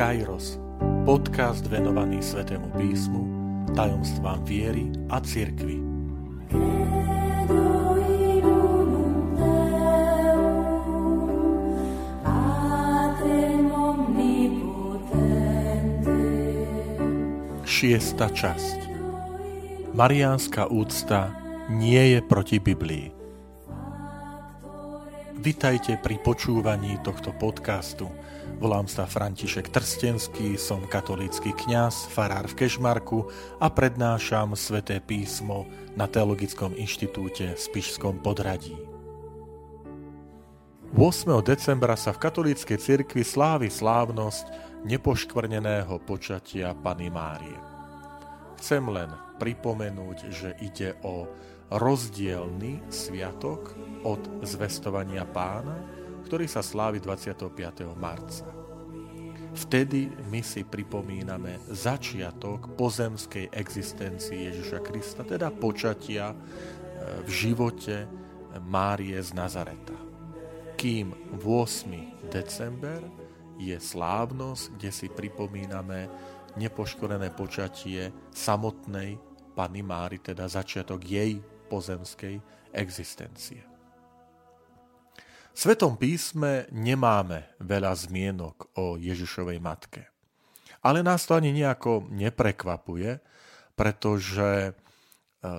Kairos, podcast venovaný Svetému písmu, tajomstvám viery a cirkvi. Šiesta časť Mariánska úcta nie je proti Biblii. Vitajte pri počúvaní tohto podcastu – Volám sa František Trstenský, som katolícky kňaz, farár v Kešmarku a prednášam sväté písmo na Teologickom inštitúte v Spišskom podradí. 8. decembra sa v katolíckej cirkvi slávi slávnosť nepoškvrneného počatia Pany Márie. Chcem len pripomenúť, že ide o rozdielny sviatok od zvestovania pána, ktorý sa slávi 25. marca. Vtedy my si pripomíname začiatok pozemskej existencii Ježiša Krista, teda počatia e, v živote Márie z Nazareta. Kým 8. december je slávnosť, kde si pripomíname nepoškorené počatie samotnej Pany Máry, teda začiatok jej pozemskej existencie. V Svetom písme nemáme veľa zmienok o Ježišovej matke. Ale nás to ani nejako neprekvapuje, pretože e,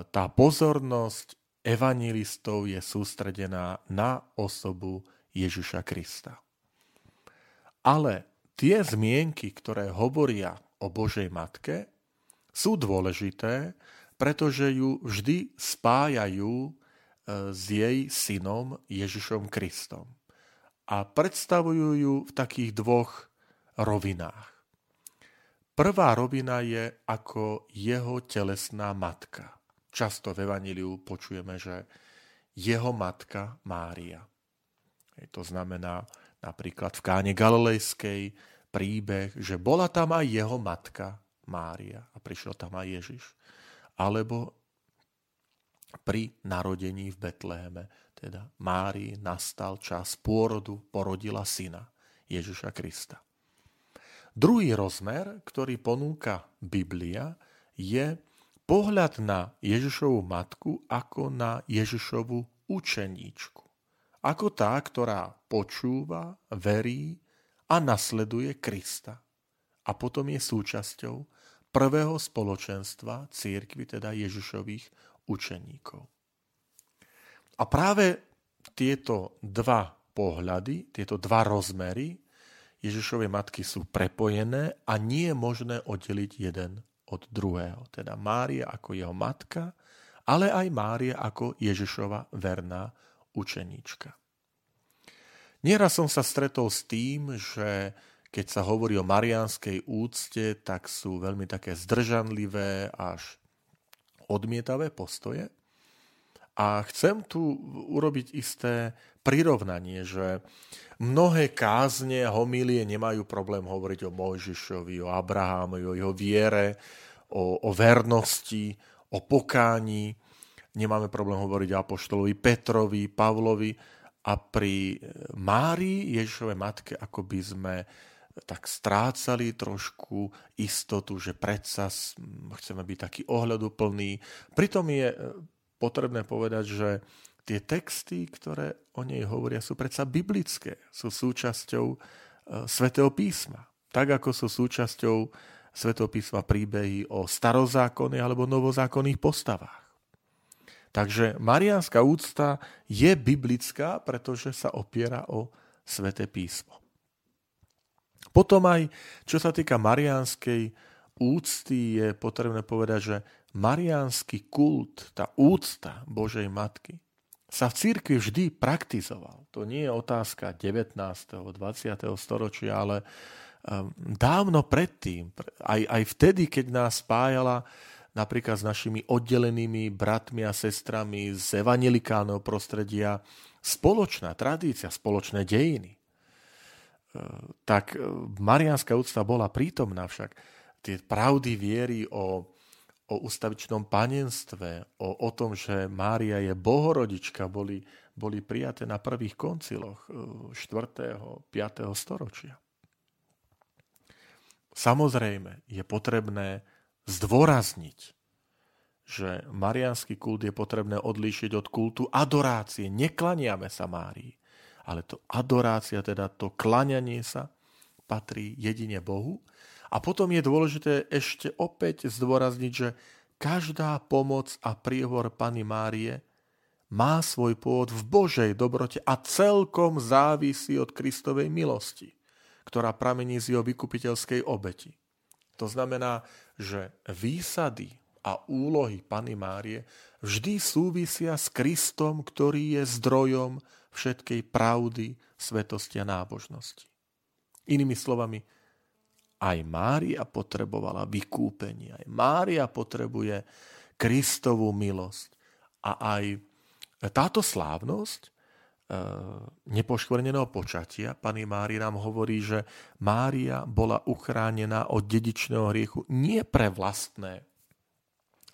tá pozornosť evangelistov je sústredená na osobu Ježiša Krista. Ale tie zmienky, ktoré hovoria o Božej matke, sú dôležité, pretože ju vždy spájajú s jej synom Ježišom Kristom. A predstavujú ju v takých dvoch rovinách. Prvá rovina je ako jeho telesná matka. Často v Evangeliu počujeme, že jeho matka Mária. To znamená napríklad v káne Galilejskej príbeh, že bola tam aj jeho matka Mária a prišiel tam aj Ježiš. Alebo pri narodení v Betléme, teda Márii, nastal čas pôrodu, porodila syna Ježiša Krista. Druhý rozmer, ktorý ponúka Biblia, je pohľad na Ježišovu matku ako na Ježišovu učeníčku. Ako tá, ktorá počúva, verí a nasleduje Krista. A potom je súčasťou prvého spoločenstva církvy, teda Ježišových učeníkov. A práve tieto dva pohľady, tieto dva rozmery Ježišovej matky sú prepojené a nie je možné oddeliť jeden od druhého. Teda Mária ako jeho matka, ale aj Mária ako Ježišova verná učeníčka. Nieraz som sa stretol s tým, že keď sa hovorí o marianskej úcte, tak sú veľmi také zdržanlivé až odmietavé postoje. A chcem tu urobiť isté prirovnanie, že mnohé kázne a homílie nemajú problém hovoriť o Mojžišovi, o Abrahámovi, o jeho viere, o, o vernosti, o pokání. Nemáme problém hovoriť o Apoštolovi Petrovi, Pavlovi a pri Márii, Ježišovej matke, ako by sme tak strácali trošku istotu, že predsa chceme byť taký ohľaduplný. Pritom je e, potrebné povedať, že tie texty, ktoré o nej hovoria, sú predsa biblické, sú súčasťou e, svätého písma. Tak ako sú súčasťou svätého písma príbehy o starozákonných alebo novozákonných postavách. Takže mariánska úcta je biblická, pretože sa opiera o sväté písmo. Potom aj, čo sa týka mariánskej úcty, je potrebné povedať, že mariánsky kult, tá úcta Božej Matky, sa v církvi vždy praktizoval. To nie je otázka 19. 20. storočia, ale um, dávno predtým, aj, aj vtedy, keď nás spájala napríklad s našimi oddelenými bratmi a sestrami z evangelikánov prostredia spoločná tradícia, spoločné dejiny tak e, mariánska úcta bola prítomná však. Tie pravdy viery o, o ustavičnom panenstve, o, o tom, že Mária je bohorodička, boli, boli prijaté na prvých konciloch 4. E, 5. storočia. samozrejme je potrebné zdôrazniť, že mariánsky kult je potrebné odlíšiť od kultu adorácie. Neklaniame sa Márii, ale to adorácia, teda to klaňanie sa, patrí jedine Bohu. A potom je dôležité ešte opäť zdôrazniť, že každá pomoc a príhovor Pany Márie má svoj pôvod v Božej dobrote a celkom závisí od Kristovej milosti, ktorá pramení z jeho vykupiteľskej obeti. To znamená, že výsady a úlohy Pany Márie vždy súvisia s Kristom, ktorý je zdrojom všetkej pravdy, svetosti a nábožnosti. Inými slovami, aj Mária potrebovala vykúpenie, aj Mária potrebuje Kristovú milosť. A aj táto slávnosť e, nepoškvrneného počatia, pani Mári nám hovorí, že Mária bola uchránená od dedičného hriechu nie pre vlastné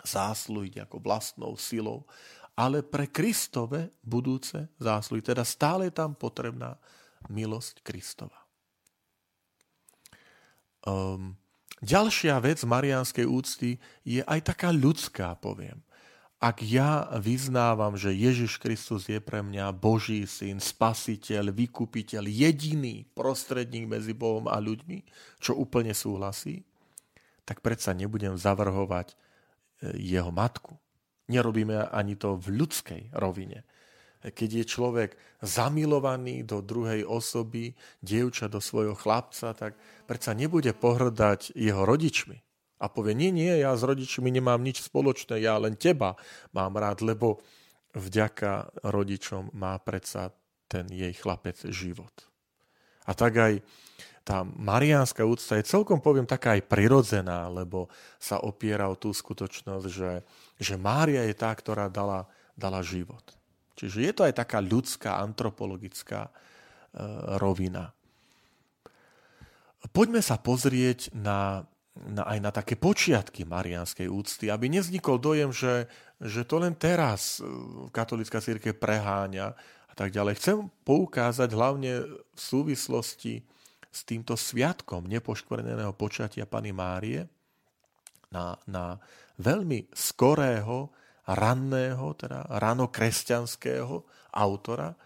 zásluhy ako vlastnou silou, ale pre Kristove budúce zásluhy. Teda stále je tam potrebná milosť Kristova. Um, ďalšia vec marianskej úcty je aj taká ľudská, poviem. Ak ja vyznávam, že Ježiš Kristus je pre mňa Boží syn, spasiteľ, vykupiteľ, jediný prostredník medzi Bohom a ľuďmi, čo úplne súhlasí, tak predsa nebudem zavrhovať jeho matku. Nerobíme ani to v ľudskej rovine. Keď je človek zamilovaný do druhej osoby, dievča do svojho chlapca, tak predsa nebude pohrdať jeho rodičmi. A povie, nie, nie, ja s rodičmi nemám nič spoločné, ja len teba mám rád, lebo vďaka rodičom má predsa ten jej chlapec život. A tak aj tá mariánska úcta je celkom, poviem, taká aj prirodzená, lebo sa opiera o tú skutočnosť, že, že Mária je tá, ktorá dala, dala život. Čiže je to aj taká ľudská, antropologická e, rovina. Poďme sa pozrieť na, na, aj na také počiatky marianskej úcty, aby nevznikol dojem, že, že to len teraz e, katolická církev preháňa a tak ďalej. Chcem poukázať hlavne v súvislosti s týmto sviatkom nepoškvrneného počatia Pany Márie na, na veľmi skorého, ranného, teda ranokresťanského autora,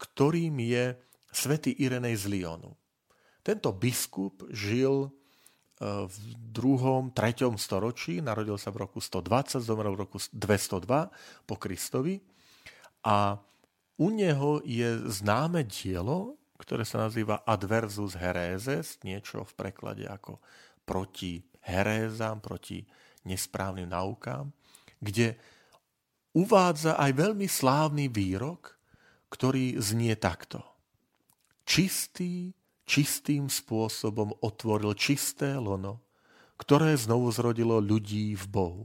ktorým je svätý Irenej z Lyonu. Tento biskup žil e, v druhom, treťom storočí, narodil sa v roku 120, zomrel v roku 202 po Kristovi a u neho je známe dielo, ktoré sa nazýva Adversus Hereses, niečo v preklade ako proti herézam, proti nesprávnym naukám, kde uvádza aj veľmi slávny výrok, ktorý znie takto. Čistý, čistým spôsobom otvoril čisté lono, ktoré znovu zrodilo ľudí v Bohu.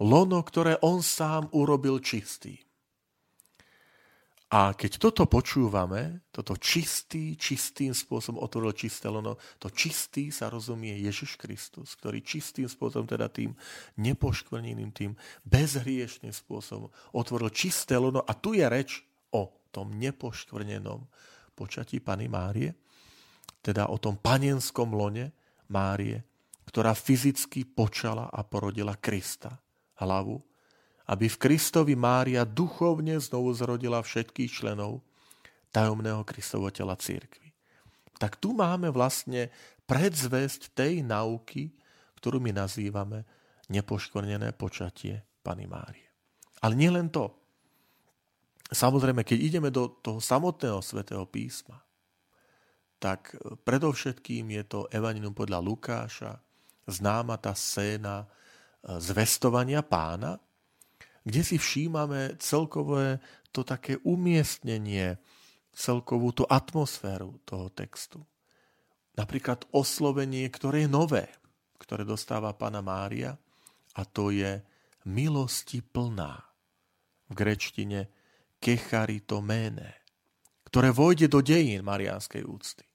Lono, ktoré on sám urobil čistým. A keď toto počúvame, toto čistý, čistým spôsobom otvoril čisté lono, to čistý sa rozumie Ježiš Kristus, ktorý čistým spôsobom, teda tým nepoškvrneným, tým bezhriešným spôsobom otvoril čisté lono. A tu je reč o tom nepoškvrnenom počatí Pany Márie, teda o tom panenskom lone Márie, ktorá fyzicky počala a porodila Krista, hlavu aby v Kristovi Mária duchovne znovu zrodila všetkých členov tajomného Kristovo tela církvy. Tak tu máme vlastne predzvesť tej nauky, ktorú my nazývame nepoškvrnené počatie Pany Márie. Ale nielen to. Samozrejme, keď ideme do toho samotného svätého písma, tak predovšetkým je to Evangelium podľa Lukáša, známa tá scéna e, zvestovania pána, kde si všímame celkové to také umiestnenie, celkovú tú atmosféru toho textu. Napríklad oslovenie, ktoré je nové, ktoré dostáva pána Mária, a to je milosti plná. V grečtine kecharito mene, ktoré vojde do dejín mariánskej úcty.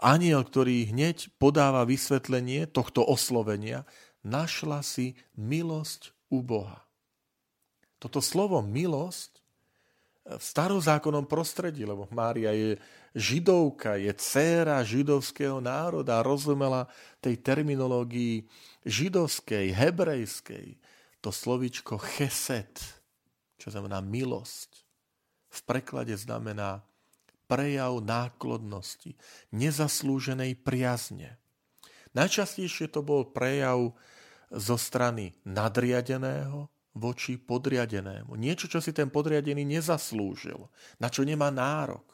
Aniel, ktorý hneď podáva vysvetlenie tohto oslovenia, našla si milosť u Boha. Toto slovo milosť v starozákonnom prostredí, lebo Mária je židovka, je dcéra židovského národa, rozumela tej terminológii židovskej, hebrejskej. To slovičko cheset, čo znamená milosť, v preklade znamená prejav náklodnosti, nezaslúženej priazne. Najčastejšie to bol prejav zo strany nadriadeného voči podriadenému. Niečo, čo si ten podriadený nezaslúžil, na čo nemá nárok.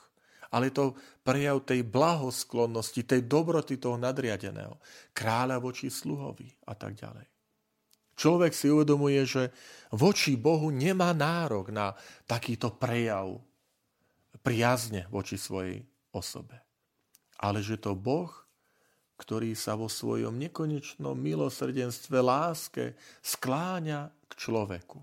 Ale je to prejav tej blahosklonnosti, tej dobroty toho nadriadeného. Kráľa voči sluhovi a tak ďalej. Človek si uvedomuje, že voči Bohu nemá nárok na takýto prejav priazne voči svojej osobe. Ale že to Boh ktorý sa vo svojom nekonečnom milosrdenstve, láske skláňa človeku.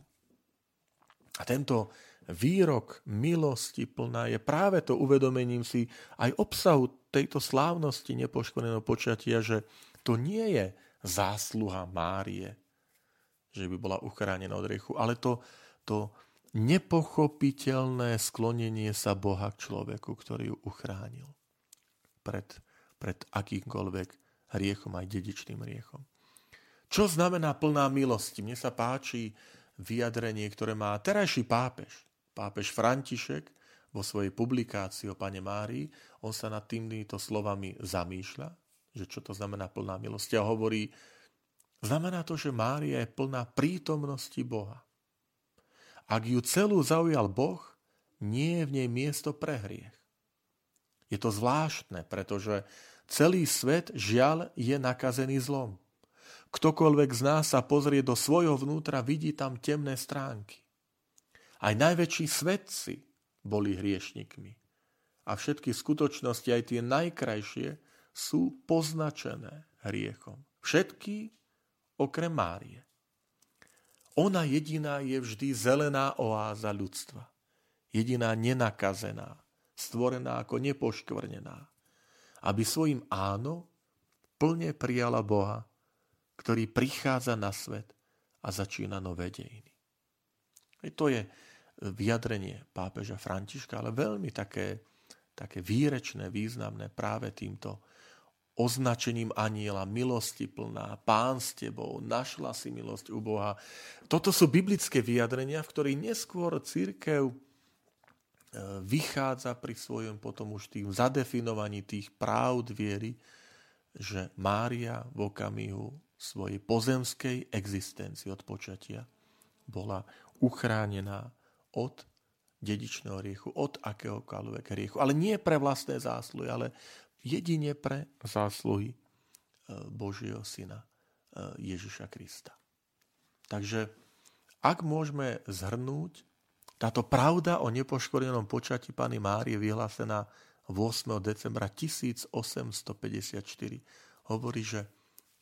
A tento výrok milosti plná je práve to uvedomením si aj obsahu tejto slávnosti nepoškodeného počatia, že to nie je zásluha Márie, že by bola uchránená od riechu, ale to, to nepochopiteľné sklonenie sa Boha k človeku, ktorý ju uchránil pred pred akýmkoľvek hriechom, aj dedičným hriechom. Čo znamená plná milosti? Mne sa páči vyjadrenie, ktoré má terajší pápež. Pápež František vo svojej publikácii o Pane Márii, on sa nad týmito slovami zamýšľa, že čo to znamená plná milosti a hovorí, znamená to, že Mária je plná prítomnosti Boha. Ak ju celú zaujal Boh, nie je v nej miesto pre hriech. Je to zvláštne, pretože Celý svet žiaľ je nakazený zlom. Ktokoľvek z nás sa pozrie do svojho vnútra, vidí tam temné stránky. Aj najväčší svetci boli hriešnikmi. A všetky skutočnosti, aj tie najkrajšie, sú poznačené hriechom. Všetky okrem Márie. Ona jediná je vždy zelená oáza ľudstva. Jediná nenakazená, stvorená ako nepoškvrnená aby svojim áno plne prijala Boha, ktorý prichádza na svet a začína nové dejiny. I to je vyjadrenie pápeža Františka, ale veľmi také, také výrečné, významné práve týmto označením aniela, milosti plná, pán s tebou, našla si milosť u Boha. Toto sú biblické vyjadrenia, v ktorých neskôr církev E, vychádza pri svojom potom už tým zadefinovaní tých práv viery, že Mária v okamihu svojej pozemskej existencie od počatia bola uchránená od dedičného riechu, od akéhokoľvek riechu. Ale nie pre vlastné zásluhy, ale jedine pre zásluhy e, Božieho Syna e, Ježiša Krista. Takže ak môžeme zhrnúť táto pravda o nepoškodenom počatí Pany Márie vyhlásená 8. decembra 1854 hovorí, že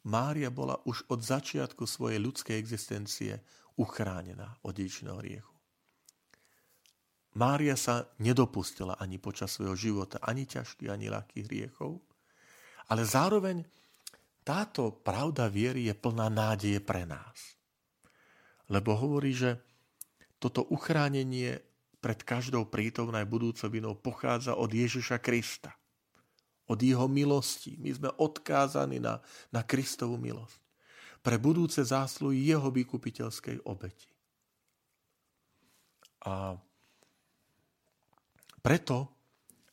Mária bola už od začiatku svojej ľudskej existencie uchránená od dedičného riechu. Mária sa nedopustila ani počas svojho života ani ťažkých, ani ľahkých hriechov, ale zároveň táto pravda viery je plná nádeje pre nás. Lebo hovorí, že toto uchránenie pred každou prítomnou aj budúcou vinou pochádza od Ježiša Krista. Od jeho milosti. My sme odkázaní na, na Kristovú milosť. Pre budúce zásluhy jeho vykupiteľskej obeti. A preto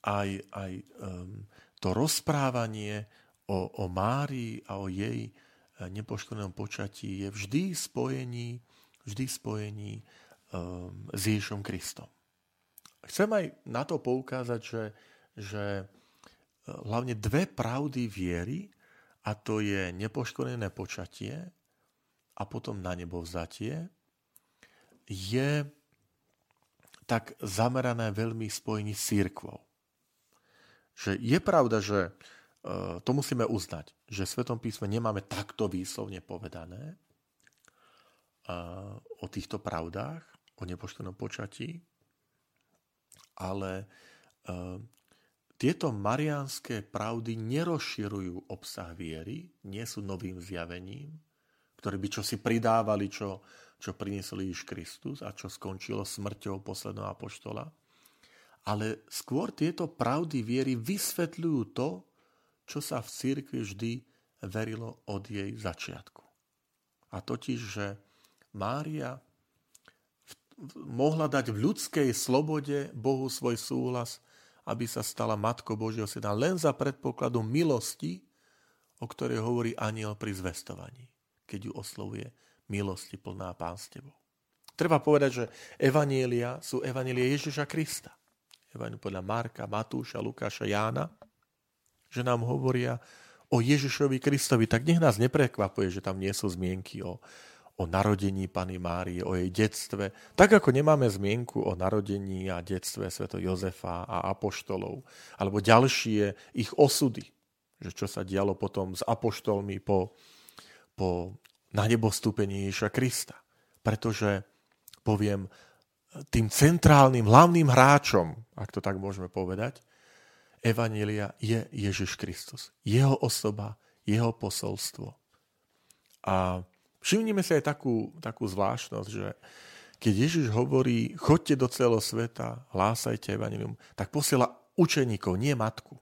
aj, aj um, to rozprávanie o, o Márii a o jej eh, nepoškodenom počatí je vždy spojení, vždy spojení Um, s Ježišom Kristom. Chcem aj na to poukázať, že, že hlavne dve pravdy viery, a to je nepoškodené počatie a potom na nebo vzatie, je tak zamerané veľmi spojení s církvou. Že je pravda, že uh, to musíme uznať, že v Svetom písme nemáme takto výslovne povedané uh, o týchto pravdách, o nepoštenom počatí, ale e, tieto mariánske pravdy nerozširujú obsah viery, nie sú novým zjavením, ktoré by čo si pridávali, čo, čo priniesol Ježiš Kristus a čo skončilo smrťou posledného apoštola. ale skôr tieto pravdy viery vysvetľujú to, čo sa v cirkvi vždy verilo od jej začiatku. A totiž, že Mária mohla dať v ľudskej slobode Bohu svoj súhlas, aby sa stala Matkou Božieho syna len za predpokladu milosti, o ktorej hovorí aniel pri zvestovaní, keď ju oslovuje milosti plná pán s tebou. Treba povedať, že evanielia sú evanielia Ježiša Krista. Evaniel podľa Marka, Matúša, Lukáša, Jána, že nám hovoria o Ježišovi Kristovi, tak nech nás neprekvapuje, že tam nie sú zmienky o, o narodení Pany Márie, o jej detstve, tak ako nemáme zmienku o narodení a detstve sveto Jozefa a apoštolov, alebo ďalšie ich osudy, že čo sa dialo potom s apoštolmi po, po na nebostúpení Ježiša Krista. Pretože, poviem, tým centrálnym, hlavným hráčom, ak to tak môžeme povedať, Evanília je Ježiš Kristus. Jeho osoba, jeho posolstvo. A všimnime si aj takú, takú zvláštnosť, že keď Ježiš hovorí, chodte do celého sveta, hlásajte Evangelium, tak posiela učeníkov, nie matku.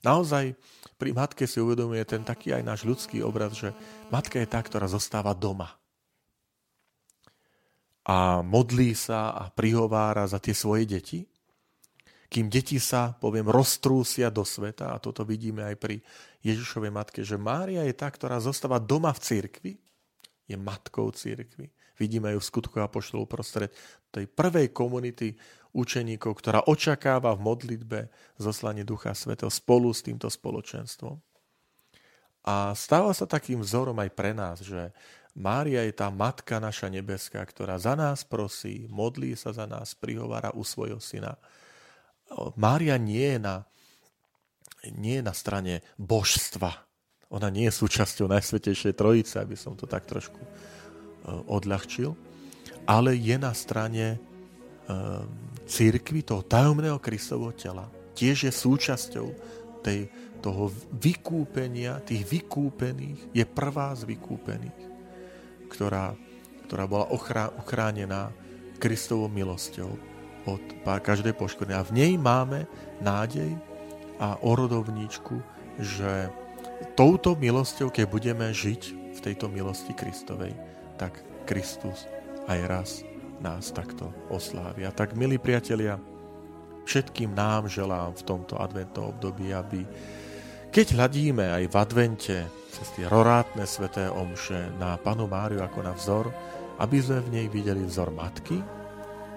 Naozaj pri matke si uvedomuje ten taký aj náš ľudský obraz, že matka je tá, ktorá zostáva doma a modlí sa a prihovára za tie svoje deti, kým deti sa, poviem, roztrúsia do sveta, a toto vidíme aj pri Ježišovej matke, že Mária je tá, ktorá zostáva doma v cirkvi, je matkou cirkvi. Vidíme ju v skutku Apoštolov prostred tej prvej komunity učeníkov, ktorá očakáva v modlitbe zoslanie Ducha Svetého spolu s týmto spoločenstvom. A stáva sa takým vzorom aj pre nás, že Mária je tá matka naša nebeská, ktorá za nás prosí, modlí sa za nás, prihovára u svojho syna. Mária nie je na, nie je na strane božstva. Ona nie je súčasťou Najsvetejšej Trojice, aby som to tak trošku e, odľahčil, ale je na strane um, církvy, toho tajomného Kristovho tela. Tiež je súčasťou tej, toho vykúpenia, tých vykúpených, je prvá z vykúpených ktorá, ktorá bola ochránená Kristovou milosťou od každej poškody. A v nej máme nádej a orodovníčku, že touto milosťou, keď budeme žiť v tejto milosti Kristovej, tak Kristus aj raz nás takto oslávi. A tak, milí priatelia, všetkým nám želám v tomto adventnom období, aby keď hľadíme aj v advente cez tie rorátne sveté omše na Panu Máriu ako na vzor, aby sme v nej videli vzor matky,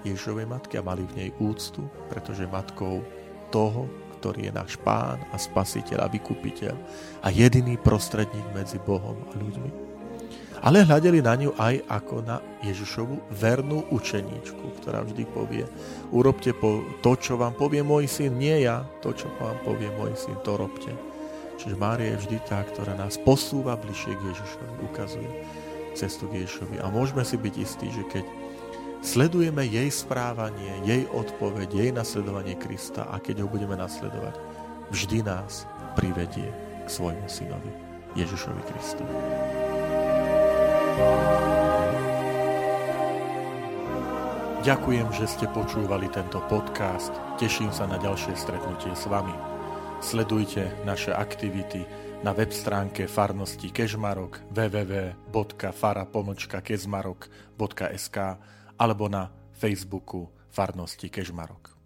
Ježovej matky a mali v nej úctu, pretože matkou toho, ktorý je náš pán a spasiteľ a vykupiteľ a jediný prostredník medzi Bohom a ľuďmi. Ale hľadeli na ňu aj ako na Ježišovu vernú učeníčku, ktorá vždy povie, urobte to, čo vám povie môj syn, nie ja, to, čo vám povie môj syn, to robte. Čiže Mária je vždy tá, ktorá nás posúva bližšie k Ježišovi, ukazuje cestu k Ježišovi. A môžeme si byť istí, že keď sledujeme jej správanie, jej odpoveď, jej nasledovanie Krista a keď ho budeme nasledovať, vždy nás privedie k svojmu synovi, Ježišovi Kristu. Ďakujem, že ste počúvali tento podcast. Teším sa na ďalšie stretnutie s vami. Sledujte naše aktivity na web stránke farnosti Kežmarok www.fara.kezmarok.sk alebo na Facebooku farnosti Kežmarok.